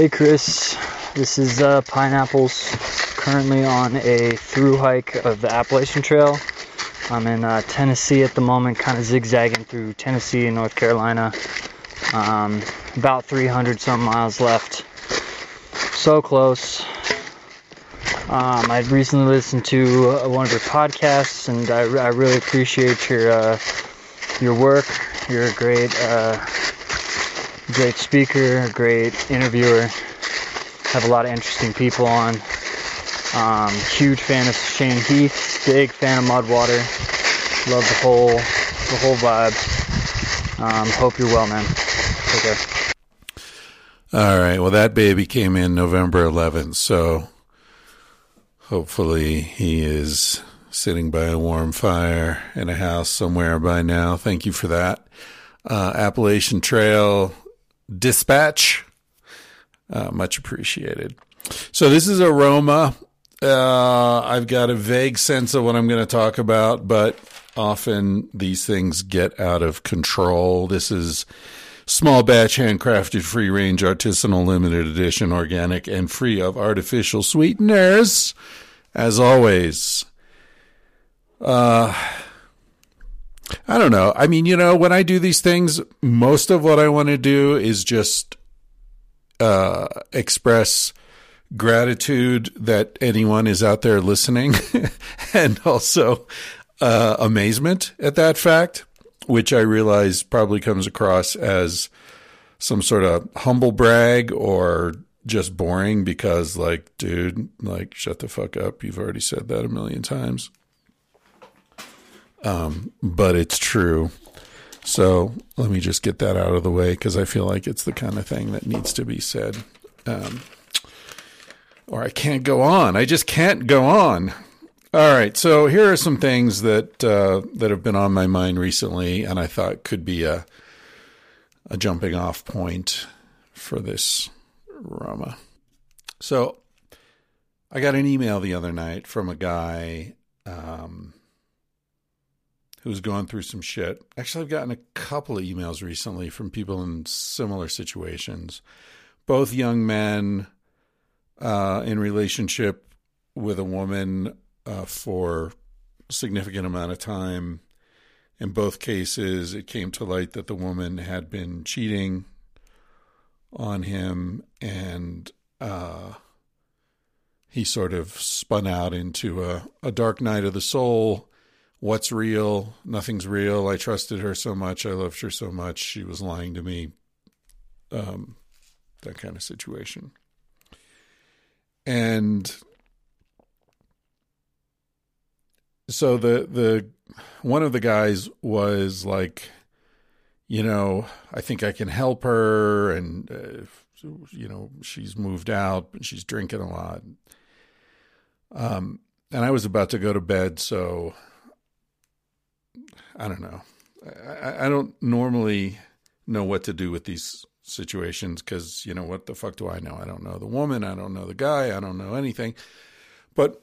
Hey Chris, this is uh, Pineapples. Currently on a through hike of the Appalachian Trail. I'm in uh, Tennessee at the moment, kind of zigzagging through Tennessee and North Carolina. Um, about 300 some miles left. So close. Um, I recently listened to uh, one of your podcasts, and I, I really appreciate your uh, your work. You're a great uh, great speaker, great interviewer. Have a lot of interesting people on. Um, huge fan of Shane Heath. Big fan of Mudwater. Love the whole the whole vibe. Um, hope you're well, man. Take care. All right. Well, that baby came in November 11th, so hopefully he is sitting by a warm fire in a house somewhere by now. Thank you for that. Uh, Appalachian Trail dispatch. Uh, much appreciated. So this is a Rama. Uh, I've got a vague sense of what I'm going to talk about, but often these things get out of control. This is small batch, handcrafted, free range, artisanal, limited edition, organic, and free of artificial sweeteners. As always, uh, I don't know. I mean, you know, when I do these things, most of what I want to do is just uh, express gratitude that anyone is out there listening and also uh, amazement at that fact, which I realize probably comes across as some sort of humble brag or just boring because, like, dude, like, shut the fuck up. You've already said that a million times. Um, but it's true. So let me just get that out of the way because I feel like it's the kind of thing that needs to be said. Um, or I can't go on. I just can't go on. All right. So here are some things that uh, that have been on my mind recently, and I thought could be a a jumping off point for this Rama. So I got an email the other night from a guy. Um, who's going through some shit. Actually, I've gotten a couple of emails recently from people in similar situations, both young men uh, in relationship with a woman uh, for a significant amount of time. In both cases, it came to light that the woman had been cheating on him, and uh, he sort of spun out into a, a dark night of the soul what's real, nothing's real. I trusted her so much, I loved her so much, she was lying to me. Um, that kind of situation. And so the the one of the guys was like, you know, I think I can help her, and uh, you know, she's moved out and she's drinking a lot. Um, and I was about to go to bed, so I don't know. I, I don't normally know what to do with these situations because, you know, what the fuck do I know? I don't know the woman. I don't know the guy. I don't know anything. But,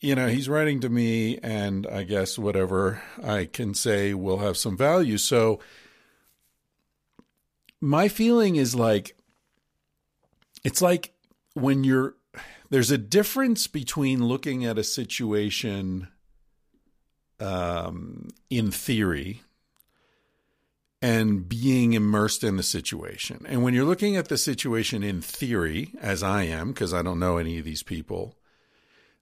you know, he's writing to me, and I guess whatever I can say will have some value. So, my feeling is like, it's like when you're, there's a difference between looking at a situation um, in theory and being immersed in the situation. And when you're looking at the situation in theory, as I am, because I don't know any of these people,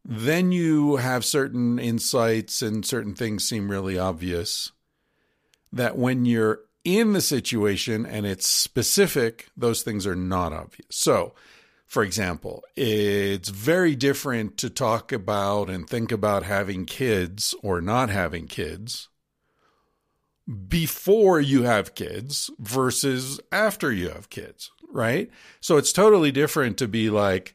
then you have certain insights and certain things seem really obvious. That when you're in the situation and it's specific, those things are not obvious. So, for example, it's very different to talk about and think about having kids or not having kids before you have kids versus after you have kids, right? So it's totally different to be like,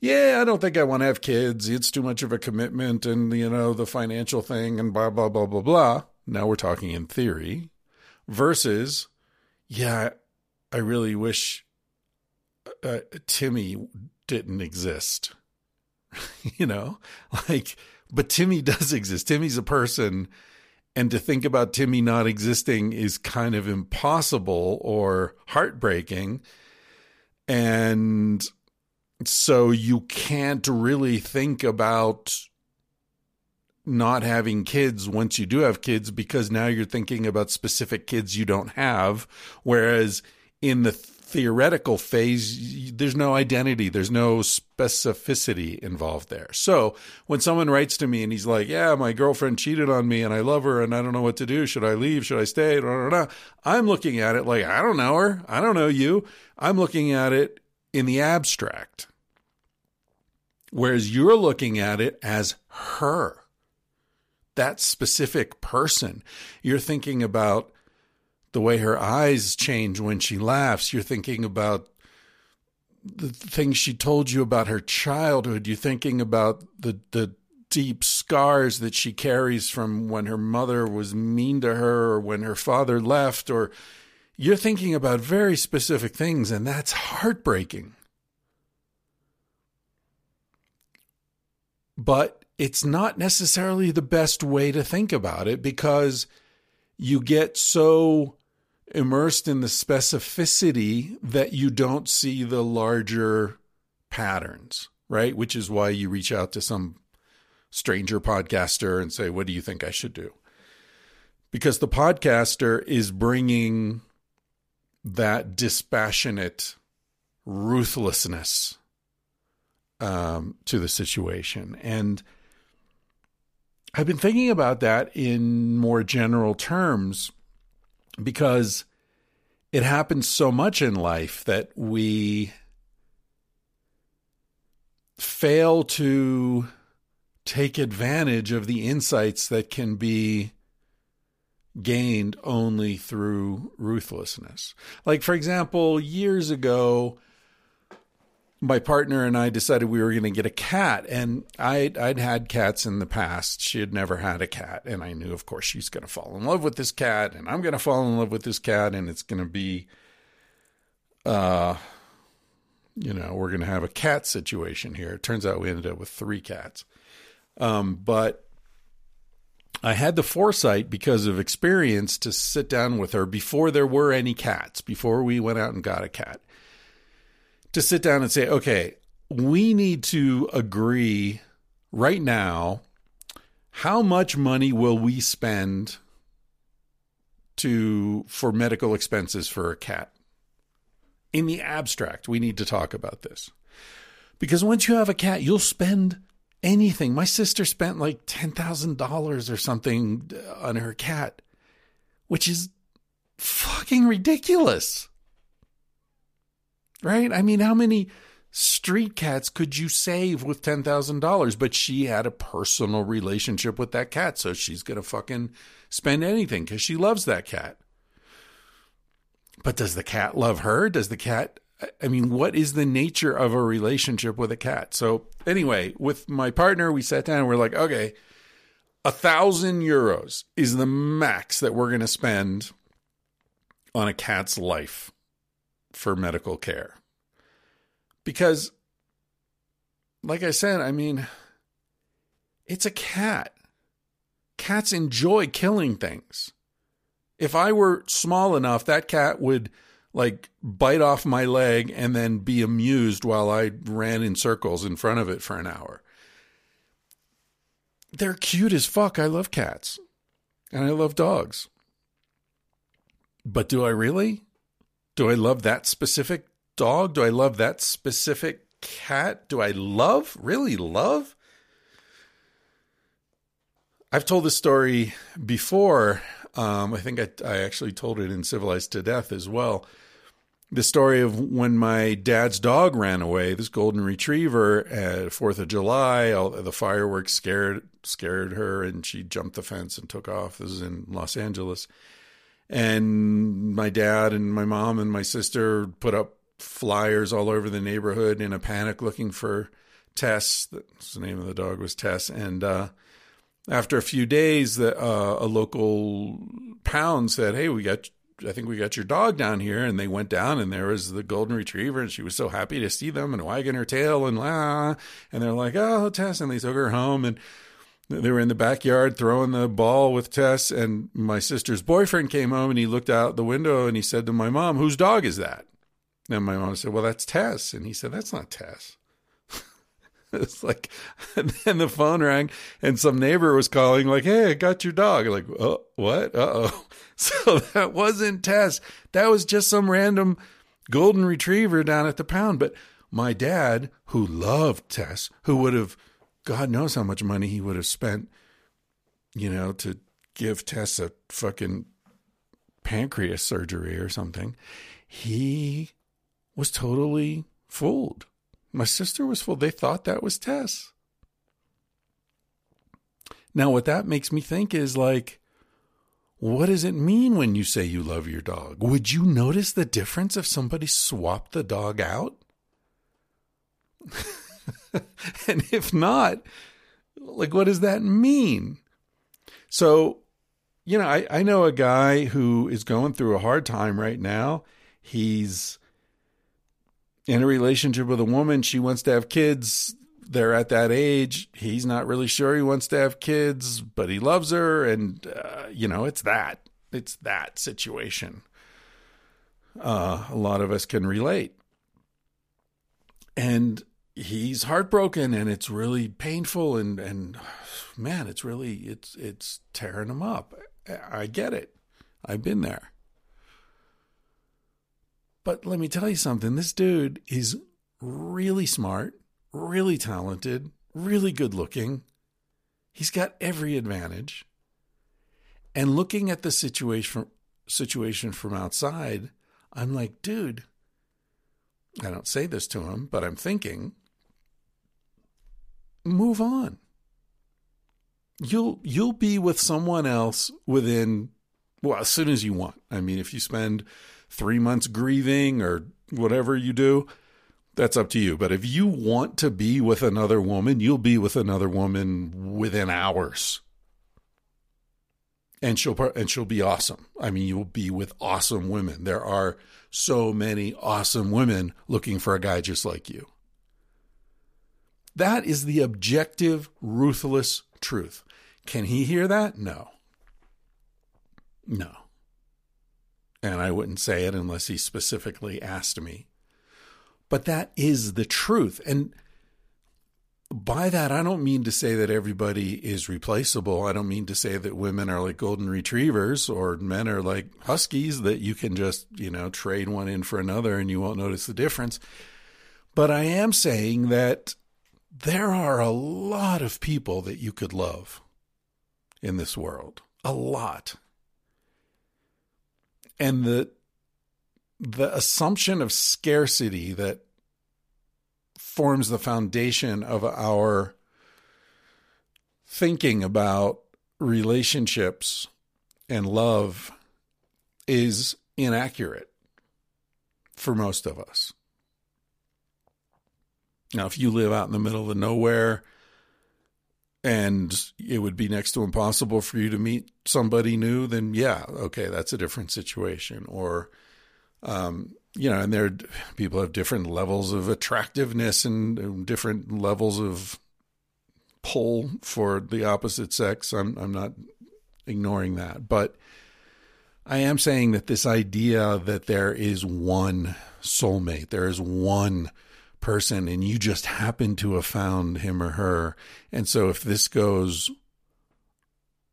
yeah, I don't think I want to have kids. It's too much of a commitment and, you know, the financial thing and blah, blah, blah, blah, blah. Now we're talking in theory versus, yeah, I really wish uh, Timmy didn't exist. you know, like, but Timmy does exist. Timmy's a person. And to think about Timmy not existing is kind of impossible or heartbreaking. And so you can't really think about not having kids once you do have kids because now you're thinking about specific kids you don't have. Whereas in the theoretical phase, there's no identity, there's no specificity involved there. So when someone writes to me and he's like, Yeah, my girlfriend cheated on me and I love her and I don't know what to do. Should I leave? Should I stay? I'm looking at it like, I don't know her. I don't know you. I'm looking at it in the abstract. Whereas you're looking at it as her, that specific person. You're thinking about the way her eyes change when she laughs. You're thinking about the things she told you about her childhood. You're thinking about the, the deep scars that she carries from when her mother was mean to her or when her father left, or you're thinking about very specific things, and that's heartbreaking. But it's not necessarily the best way to think about it because you get so immersed in the specificity that you don't see the larger patterns, right? Which is why you reach out to some stranger podcaster and say, What do you think I should do? Because the podcaster is bringing that dispassionate ruthlessness um, to the situation. And I've been thinking about that in more general terms because it happens so much in life that we fail to take advantage of the insights that can be gained only through ruthlessness. Like, for example, years ago, my partner and I decided we were going to get a cat, and I'd, I'd had cats in the past. She had never had a cat, and I knew, of course, she's going to fall in love with this cat, and I'm going to fall in love with this cat, and it's going to be, uh, you know, we're going to have a cat situation here. It turns out we ended up with three cats, um, but I had the foresight because of experience to sit down with her before there were any cats, before we went out and got a cat to sit down and say, okay, we need to agree right now how much money will we spend to for medical expenses for a cat? In the abstract we need to talk about this. Because once you have a cat you'll spend anything. My sister spent like $10,000 or something on her cat which is fucking ridiculous right? I mean, how many street cats could you save with $10,000? But she had a personal relationship with that cat, so she's going to fucking spend anything because she loves that cat. But does the cat love her? Does the cat I mean, what is the nature of a relationship with a cat? So, anyway, with my partner, we sat down and we're like, okay, a thousand euros is the max that we're going to spend on a cat's life for medical care. Because, like I said, I mean, it's a cat. Cats enjoy killing things. If I were small enough, that cat would like bite off my leg and then be amused while I ran in circles in front of it for an hour. They're cute as fuck. I love cats and I love dogs. But do I really? Do I love that specific dog? Do I love that specific cat? Do I love, really love? I've told this story before. Um, I think I, I actually told it in Civilized to Death as well. the story of when my dad's dog ran away, this golden retriever at Fourth of July. All, the fireworks scared scared her, and she jumped the fence and took off. This is in Los Angeles, and my dad and my mom and my sister put up flyers all over the neighborhood in a panic, looking for Tess. That's the name of the dog was Tess, and uh, after a few days, the, uh, a local pound said, "Hey, we got I think we got your dog down here. And they went down and there was the golden retriever and she was so happy to see them and wagging her tail and la. And they're like, oh, Tess. And they took her home and they were in the backyard throwing the ball with Tess. And my sister's boyfriend came home and he looked out the window and he said to my mom, whose dog is that? And my mom said, well, that's Tess. And he said, that's not Tess. it's like, and then the phone rang and some neighbor was calling, like, Hey, I got your dog. Like, oh, what? Uh oh. So that wasn't Tess. That was just some random golden retriever down at the pound. But my dad, who loved Tess, who would have, God knows how much money he would have spent, you know, to give Tess a fucking pancreas surgery or something, he was totally fooled. My sister was fooled. They thought that was Tess. Now, what that makes me think is like, what does it mean when you say you love your dog? Would you notice the difference if somebody swapped the dog out? and if not, like, what does that mean? So, you know, I, I know a guy who is going through a hard time right now. He's in a relationship with a woman. She wants to have kids they're at that age. He's not really sure he wants to have kids, but he loves her. And, uh, you know, it's that. It's that situation. Uh, a lot of us can relate. And he's heartbroken and it's really painful and, and man, it's really, it's, it's tearing him up. I get it. I've been there. But let me tell you something. This dude is really smart really talented, really good looking. He's got every advantage. And looking at the situation situation from outside, I'm like, dude, I don't say this to him, but I'm thinking, move on. You'll you'll be with someone else within well, as soon as you want. I mean, if you spend three months grieving or whatever you do, that's up to you. But if you want to be with another woman, you'll be with another woman within hours. And she'll and she'll be awesome. I mean, you'll be with awesome women. There are so many awesome women looking for a guy just like you. That is the objective, ruthless truth. Can he hear that? No. No. And I wouldn't say it unless he specifically asked me. But that is the truth. And by that, I don't mean to say that everybody is replaceable. I don't mean to say that women are like golden retrievers or men are like huskies that you can just, you know, trade one in for another and you won't notice the difference. But I am saying that there are a lot of people that you could love in this world. A lot. And the the assumption of scarcity that forms the foundation of our thinking about relationships and love is inaccurate for most of us. Now, if you live out in the middle of nowhere and it would be next to impossible for you to meet somebody new, then yeah, okay, that's a different situation. Or um, you know, and there people have different levels of attractiveness and different levels of pull for the opposite sex. I'm I'm not ignoring that, but I am saying that this idea that there is one soulmate, there is one person, and you just happen to have found him or her, and so if this goes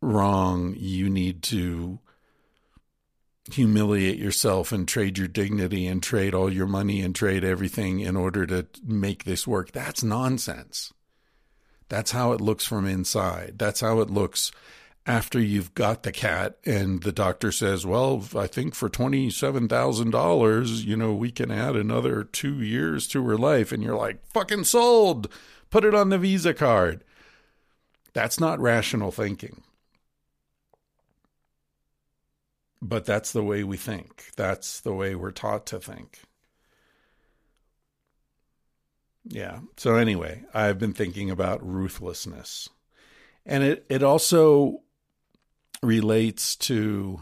wrong, you need to humiliate yourself and trade your dignity and trade all your money and trade everything in order to make this work. That's nonsense. That's how it looks from inside. That's how it looks after you've got the cat and the doctor says, well, I think for $27,000, you know, we can add another two years to her life. And you're like, fucking sold. Put it on the Visa card. That's not rational thinking. But that's the way we think. That's the way we're taught to think. Yeah. So, anyway, I've been thinking about ruthlessness. And it, it also relates to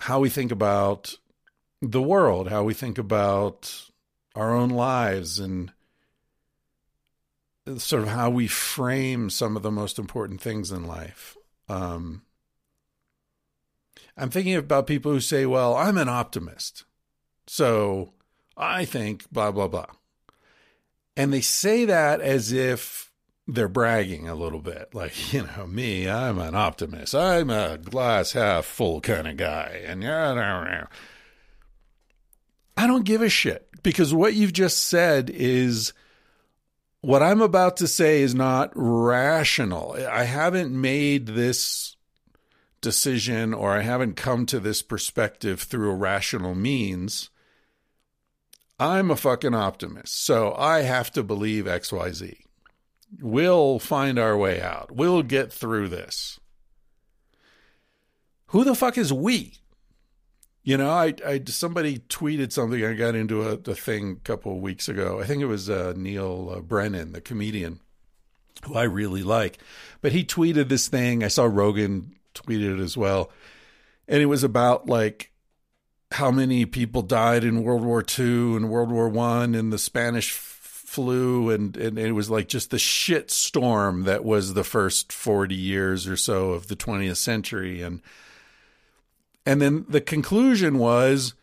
how we think about the world, how we think about our own lives, and sort of how we frame some of the most important things in life. Um, I'm thinking about people who say, well, I'm an optimist. So I think blah, blah, blah. And they say that as if they're bragging a little bit. Like, you know, me, I'm an optimist. I'm a glass half full kind of guy. And yeah, I don't give a shit because what you've just said is what I'm about to say is not rational. I haven't made this decision or I haven't come to this perspective through a rational means. I'm a fucking optimist. So I have to believe XYZ. We'll find our way out. We'll get through this. Who the fuck is we? You know, I, I somebody tweeted something. I got into a, a thing a couple of weeks ago. I think it was uh, Neal uh, Brennan, the comedian, who I really like. But he tweeted this thing. I saw Rogan tweeted it as well, and it was about like how many people died in World War II and World War One and the Spanish flu and, and it was like just the shit storm that was the first 40 years or so of the 20th century. And and then the conclusion was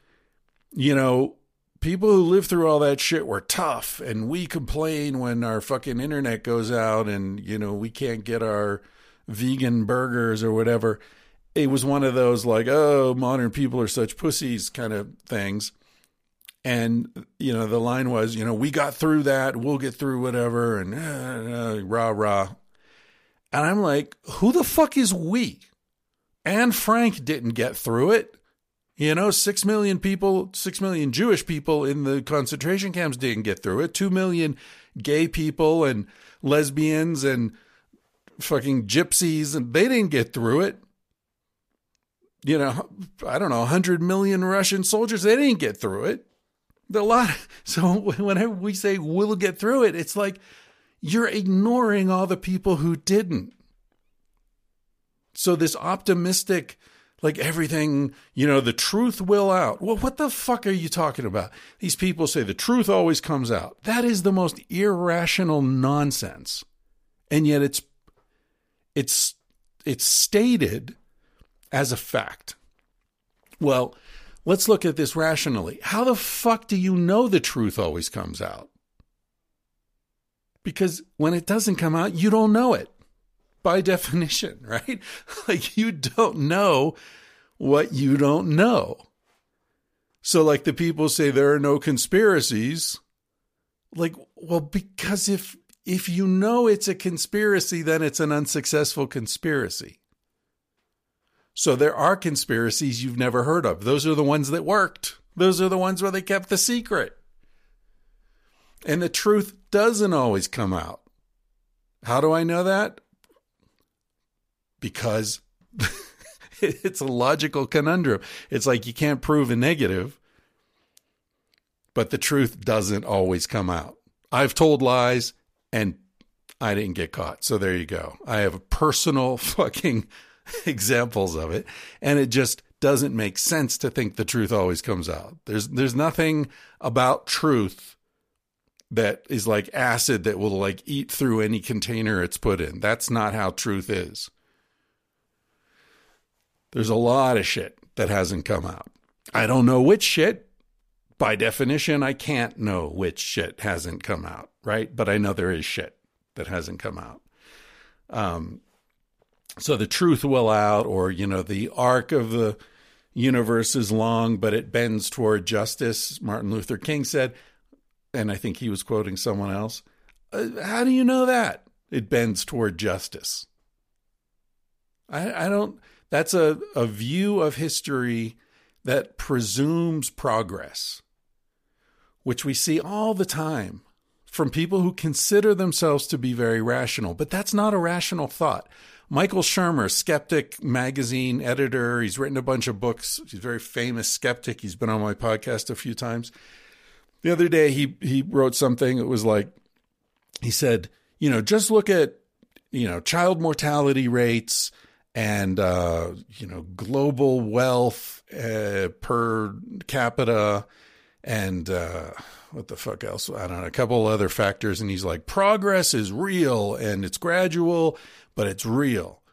you know people who live through all that shit were tough and we complain when our fucking internet goes out and you know we can't get our vegan burgers or whatever. It was one of those like oh modern people are such pussies kind of things and you know the line was you know we got through that. We'll get through whatever. And uh, uh, rah rah. And i'm like who the fuck is we? Anne Frank didn't get through it. You know 6 million people 6 million jewish people in the concentration camps didn't get through it. 2 million gay people and lesbians and fucking gypsies and they didn't get through it. You know i don't know 100 million russian soldiers they didn't get through it a lot. So whenever we say we'll get through it, it's like you're ignoring all the people who didn't. So this optimistic, like everything, you know, the truth will out. Well, what the fuck are you talking about? These people say the truth always comes out. That is the most irrational nonsense. And yet it's it's it's stated as a fact. Well, Let's look at this rationally. How the fuck do you know the truth always comes out? Because when it doesn't come out, you don't know it by definition, right? Like you don't know what you don't know. So, like the people say there are no conspiracies. Like, well, because if if you know it's a conspiracy, then it's an unsuccessful conspiracy. So there are conspiracies you've never heard of. Those are the ones that worked. Those are the ones where they kept the secret. And the truth doesn't always come out. How do I know that? Because it's a logical conundrum. It's like you can't prove a negative, but the truth doesn't always come out. I've told lies and I didn't get caught. So there you go. I have a personal fucking examples of it, and it just doesn't make sense to think the truth always comes out. There's there's nothing about truth that is like acid that will like eat through any container it's put in. That's not how truth is. There's a lot of shit that hasn't come out. I don't know which shit. By definition, I can't know which shit hasn't come out, right? But I know there is shit that hasn't come out. Um, so the truth will out, or, you know, the arc of the universe is long, but it bends toward justice. Martin Luther King said, and I think he was quoting someone else. Uh, how do you know that? It bends toward justice. I, I don't, that's a, a view of history that presumes progress, which we see all the time from people who consider themselves to be very rational. But that's not a rational thought. Michael Shermer, Skeptic magazine editor, he's written a bunch of books. He's a very famous skeptic. He's been on my podcast a few times. The other day, he he wrote something. It was like he said, you know, just look at you know child mortality rates and uh, you know global wealth uh, per capita and uh, what the fuck else? I don't know, a couple other factors. And he's like, progress is real and it's gradual, but it's real.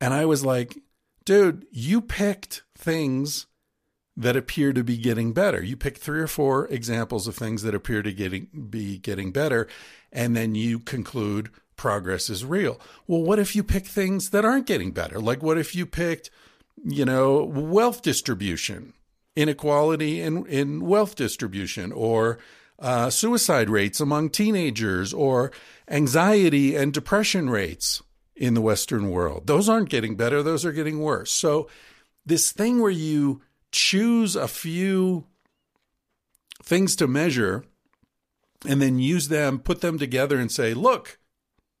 And I was like, dude, you picked things that appear to be getting better. You pick three or four examples of things that appear to getting be getting better, and then you conclude progress is real. Well, what if you pick things that aren't getting better? Like what if you picked, you know, wealth distribution, inequality in, in wealth distribution, or uh, suicide rates among teenagers, or anxiety and depression rates in the Western world. Those aren't getting better, those are getting worse. So, this thing where you choose a few things to measure and then use them, put them together, and say, look,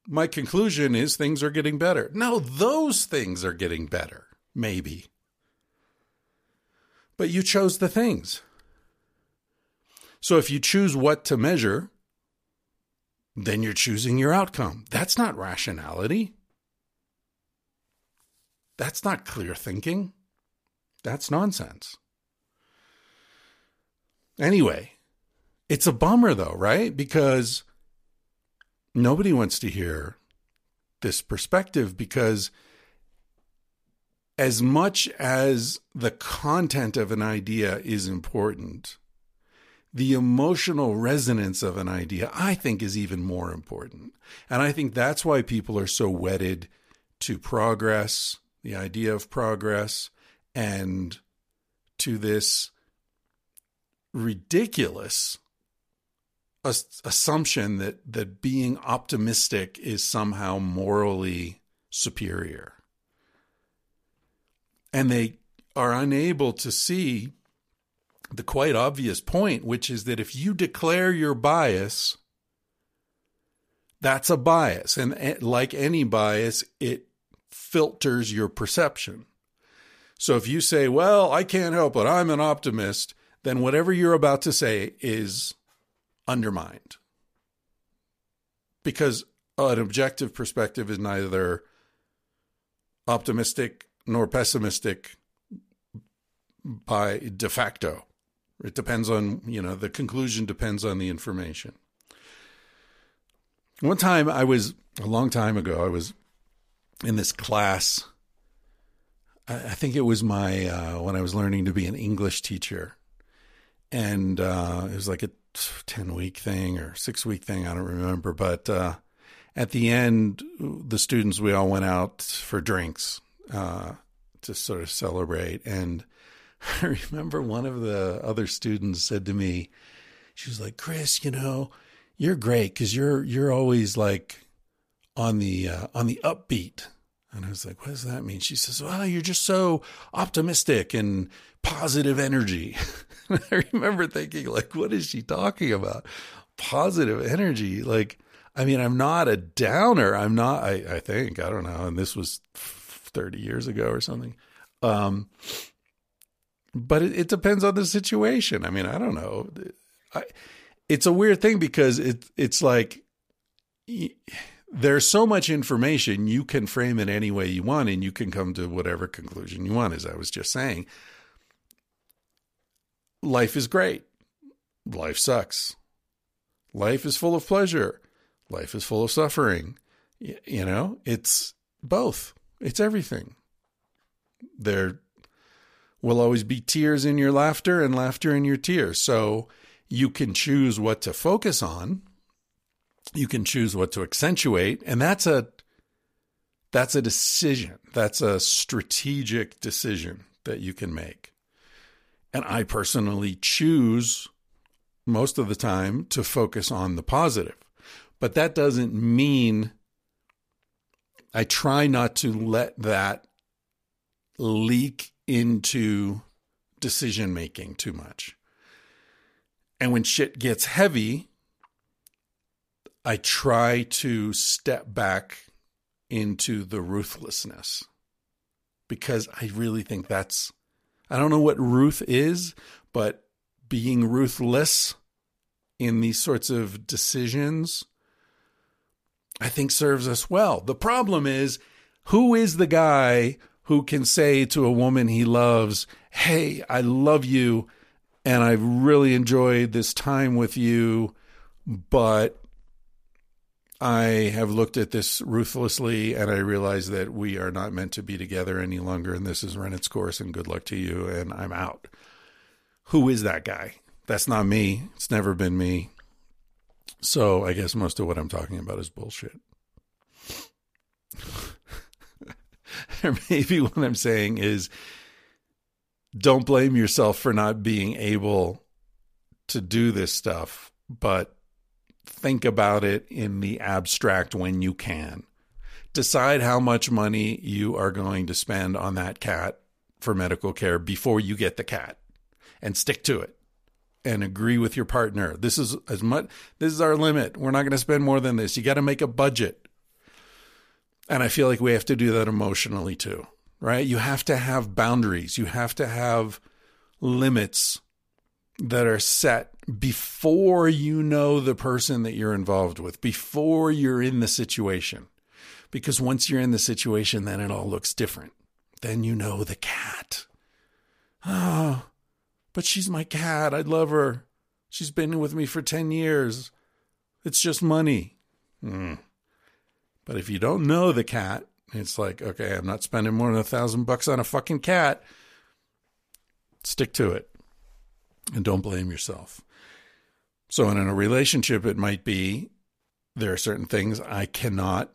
my conclusion is things are getting better. No, those things are getting better, maybe. But you chose the things. So if you choose what to measure, then you're choosing your outcome. That's not rationality. That's not clear thinking. That's nonsense. Anyway, it's a bummer though, right? Because nobody wants to hear this perspective because as much as the content of an idea is important, the emotional resonance of an idea, I think, is even more important. And I think that's why people are so wedded to progress, the idea of progress, and to this ridiculous assumption that that being optimistic is somehow morally superior. And they are unable to see the quite obvious point which is that if you declare your bias that's a bias. And like any bias it filters your perception so if you say well i can't help it i'm an optimist then whatever you're about to say is undermined because an objective perspective is neither optimistic nor pessimistic by de facto. It depends on, you know, the conclusion depends on the information. One time I was, a long time ago, I was in this class. I think it was my, uh, when I was learning to be an English teacher. And uh, it was like a 10 week thing or six week thing. I don't remember. But uh, at the end, the students, we all went out for drinks uh, to sort of celebrate. And I remember one of the other students said to me, she was like, Chris, you know, you're great because you're, you're always like on the, uh, on the upbeat. And I was like, what does that mean? She says, well, you're just so optimistic and positive energy. I remember thinking, like, what is she talking about? Positive energy. Like, I mean, I'm not a downer. I'm not, I, I think, I don't know. And this was 30 years ago or something. Um, but it, it depends on the situation. I mean, I don't know. I, it's a weird thing because it, it's like, there's so much information you can frame it any way you want and you can come to whatever conclusion you want as i was just saying life is great. Life sucks. Life is full of pleasure. Life is full of suffering. You know, it's both. It's everything. There will always be tears in your laughter and laughter in your tears. So you can choose what to focus on. You can choose what to accentuate. And that's a that's a decision. That's a strategic decision that you can make. And I personally choose most of the time to focus on the positive. But that doesn't mean I try not to let that leak into decision making too much. And when shit gets heavy, I try to step back into the ruthlessness because I really think that's, I don't know what ruth is, but being ruthless in these sorts of decisions, I think serves us well. The problem is, who is the guy who can say to a woman he loves, Hey, I love you and I've really enjoyed this time with you, but I have looked at this ruthlessly and I realize that we are not meant to be together any longer and this has run its course and good luck to you and I'm out. Who is that guy? That's not me. It's never been me. So I guess most of what I'm talking about is bullshit. or maybe what I'm saying is don't blame yourself for not being able to do this stuff, but think about it in the abstract when you can. Decide how much money you are going to spend on that cat for medical care before you get the cat and stick to it and agree with your partner. This is as much this is our limit. We're not going to spend more than this. You got to make a budget. And I feel like we have to do that emotionally too right? You have to have boundaries. You have to have limits that are set before you know the person that you're involved with, before you're in the situation. Because once you're in the situation, then it all looks different. Then you know the cat. Oh, but she's my cat. I love her. She's been with me for 10 years. It's just money. Mm. But if you don't know the cat, it's like, okay, I'm not spending more than a thousand bucks on a fucking cat. Stick to it and don't blame yourself. So, in a relationship, it might be there are certain things I cannot,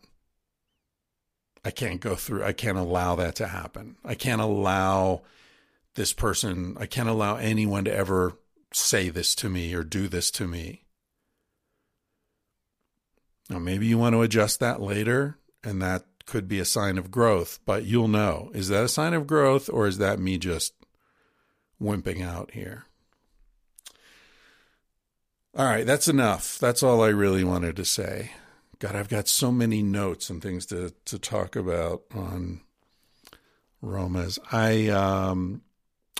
I can't go through, I can't allow that to happen. I can't allow this person, I can't allow anyone to ever say this to me or do this to me. Now, maybe you want to adjust that later, and that could be a sign of growth, but you'll know. Is that a sign of growth or is that me just wimping out here? All right, that's enough. That's all I really wanted to say. God, I've got so many notes and things to, to talk about on Ramas. I um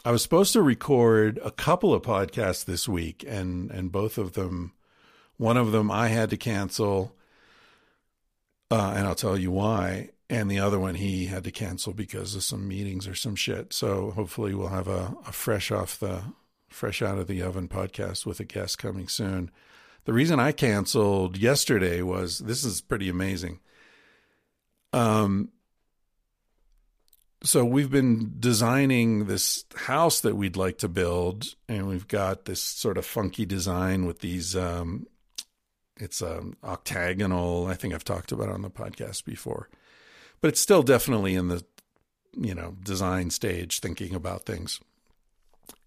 I was supposed to record a couple of podcasts this week and and both of them one of them I had to cancel uh, and I'll tell you why. And the other one he had to cancel because of some meetings or some shit. So hopefully we'll have a, a fresh off the fresh out of the oven podcast with a guest coming soon. The reason I canceled yesterday was this is pretty amazing. Um, so we've been designing this house that we'd like to build, and we've got this sort of funky design with these um, it's um, octagonal. I think I've talked about on the podcast before, but it's still definitely in the you know design stage, thinking about things.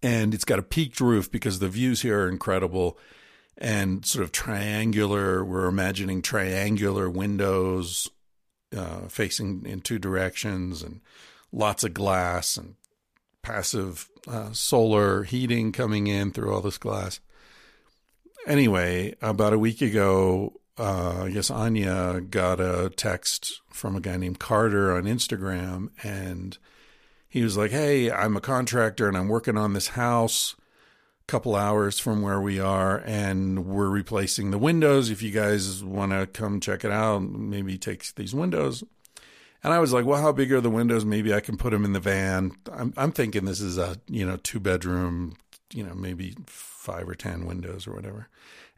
And it's got a peaked roof because the views here are incredible and sort of triangular. We're imagining triangular windows uh, facing in two directions and lots of glass and passive uh, solar heating coming in through all this glass anyway, about a week ago, uh, I guess Anya got a text from a guy named Carter on Instagram, and he was like, "Hey, I'm a contractor and I'm working on this house." a Couple hours from where we are, and we're replacing the windows. If you guys want to come check it out, maybe take these windows. And I was like, well, how big are the windows? Maybe I can put them in the van. I'm, I'm thinking this is a, you know, two bedroom, you know, maybe five or ten windows or whatever.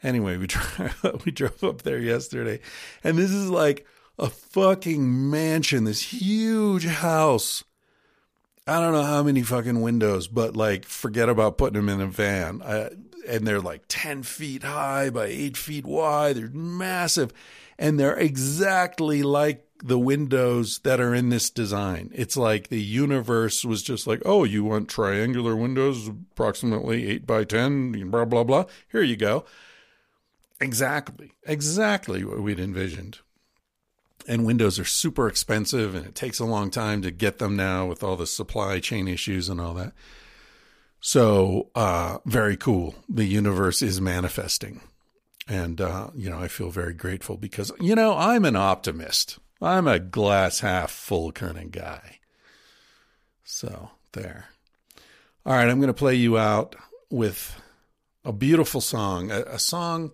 Anyway, we drove, we drove up there yesterday, and this is like a fucking mansion, this huge house. I don't know how many fucking windows, but like, forget about putting them in a van. And they're like 10 feet high by 8 feet wide. They're massive. And they're exactly like the windows that are in this design. It's like the universe was just like, oh, you want triangular windows, approximately 8 by 10, blah, blah, blah. Here you go. Exactly. Exactly what we'd envisioned. And windows are super expensive and it takes a long time to get them now with all the supply chain issues and all that. So, uh, very cool. The universe is manifesting. And, uh, you know, I feel very grateful because, you know, I'm an optimist. I'm a glass half full kind of guy. So, there. All right, I'm going to play you out with a beautiful song, a, a song.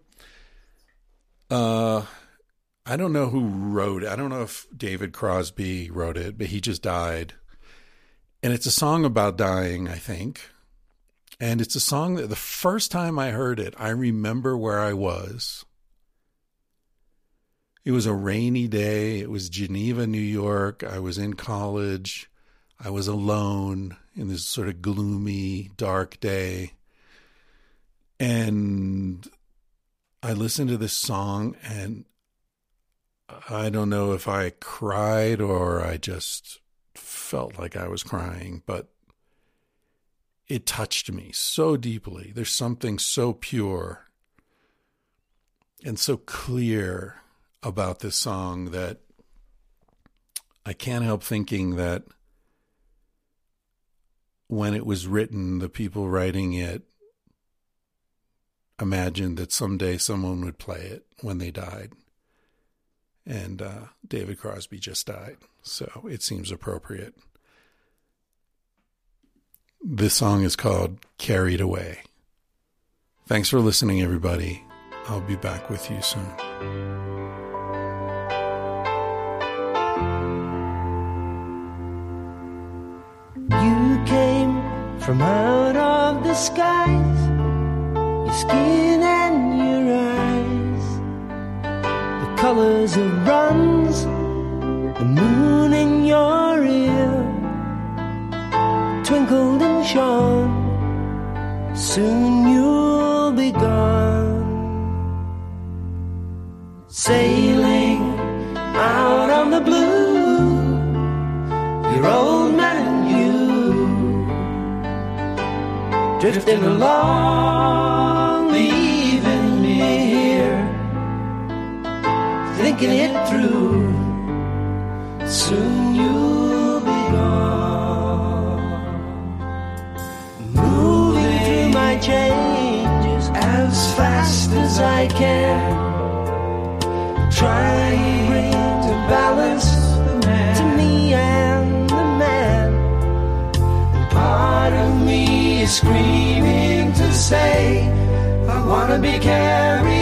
Uh, I don't know who wrote it. I don't know if David Crosby wrote it, but he just died. And it's a song about dying, I think. And it's a song that the first time I heard it, I remember where I was. It was a rainy day. It was Geneva, New York. I was in college. I was alone in this sort of gloomy, dark day. And I listened to this song and I don't know if I cried or I just felt like I was crying, but it touched me so deeply. There's something so pure and so clear about this song that I can't help thinking that when it was written, the people writing it imagined that someday someone would play it when they died and uh, David Crosby just died, so it seems appropriate. This song is called Carried Away. Thanks for listening, everybody. I'll be back with you soon. You came from out of the skies, your skin and your eyes colors of bronze, the moon in your ear twinkled and shone. Soon you'll be gone, sailing out on the blue. Your old man and you drifting along thinking it through. Soon you'll be gone. Moving through my changes as fast as I can. Trying to balance to me and the man. And part of me is screaming to say, I wanna be carried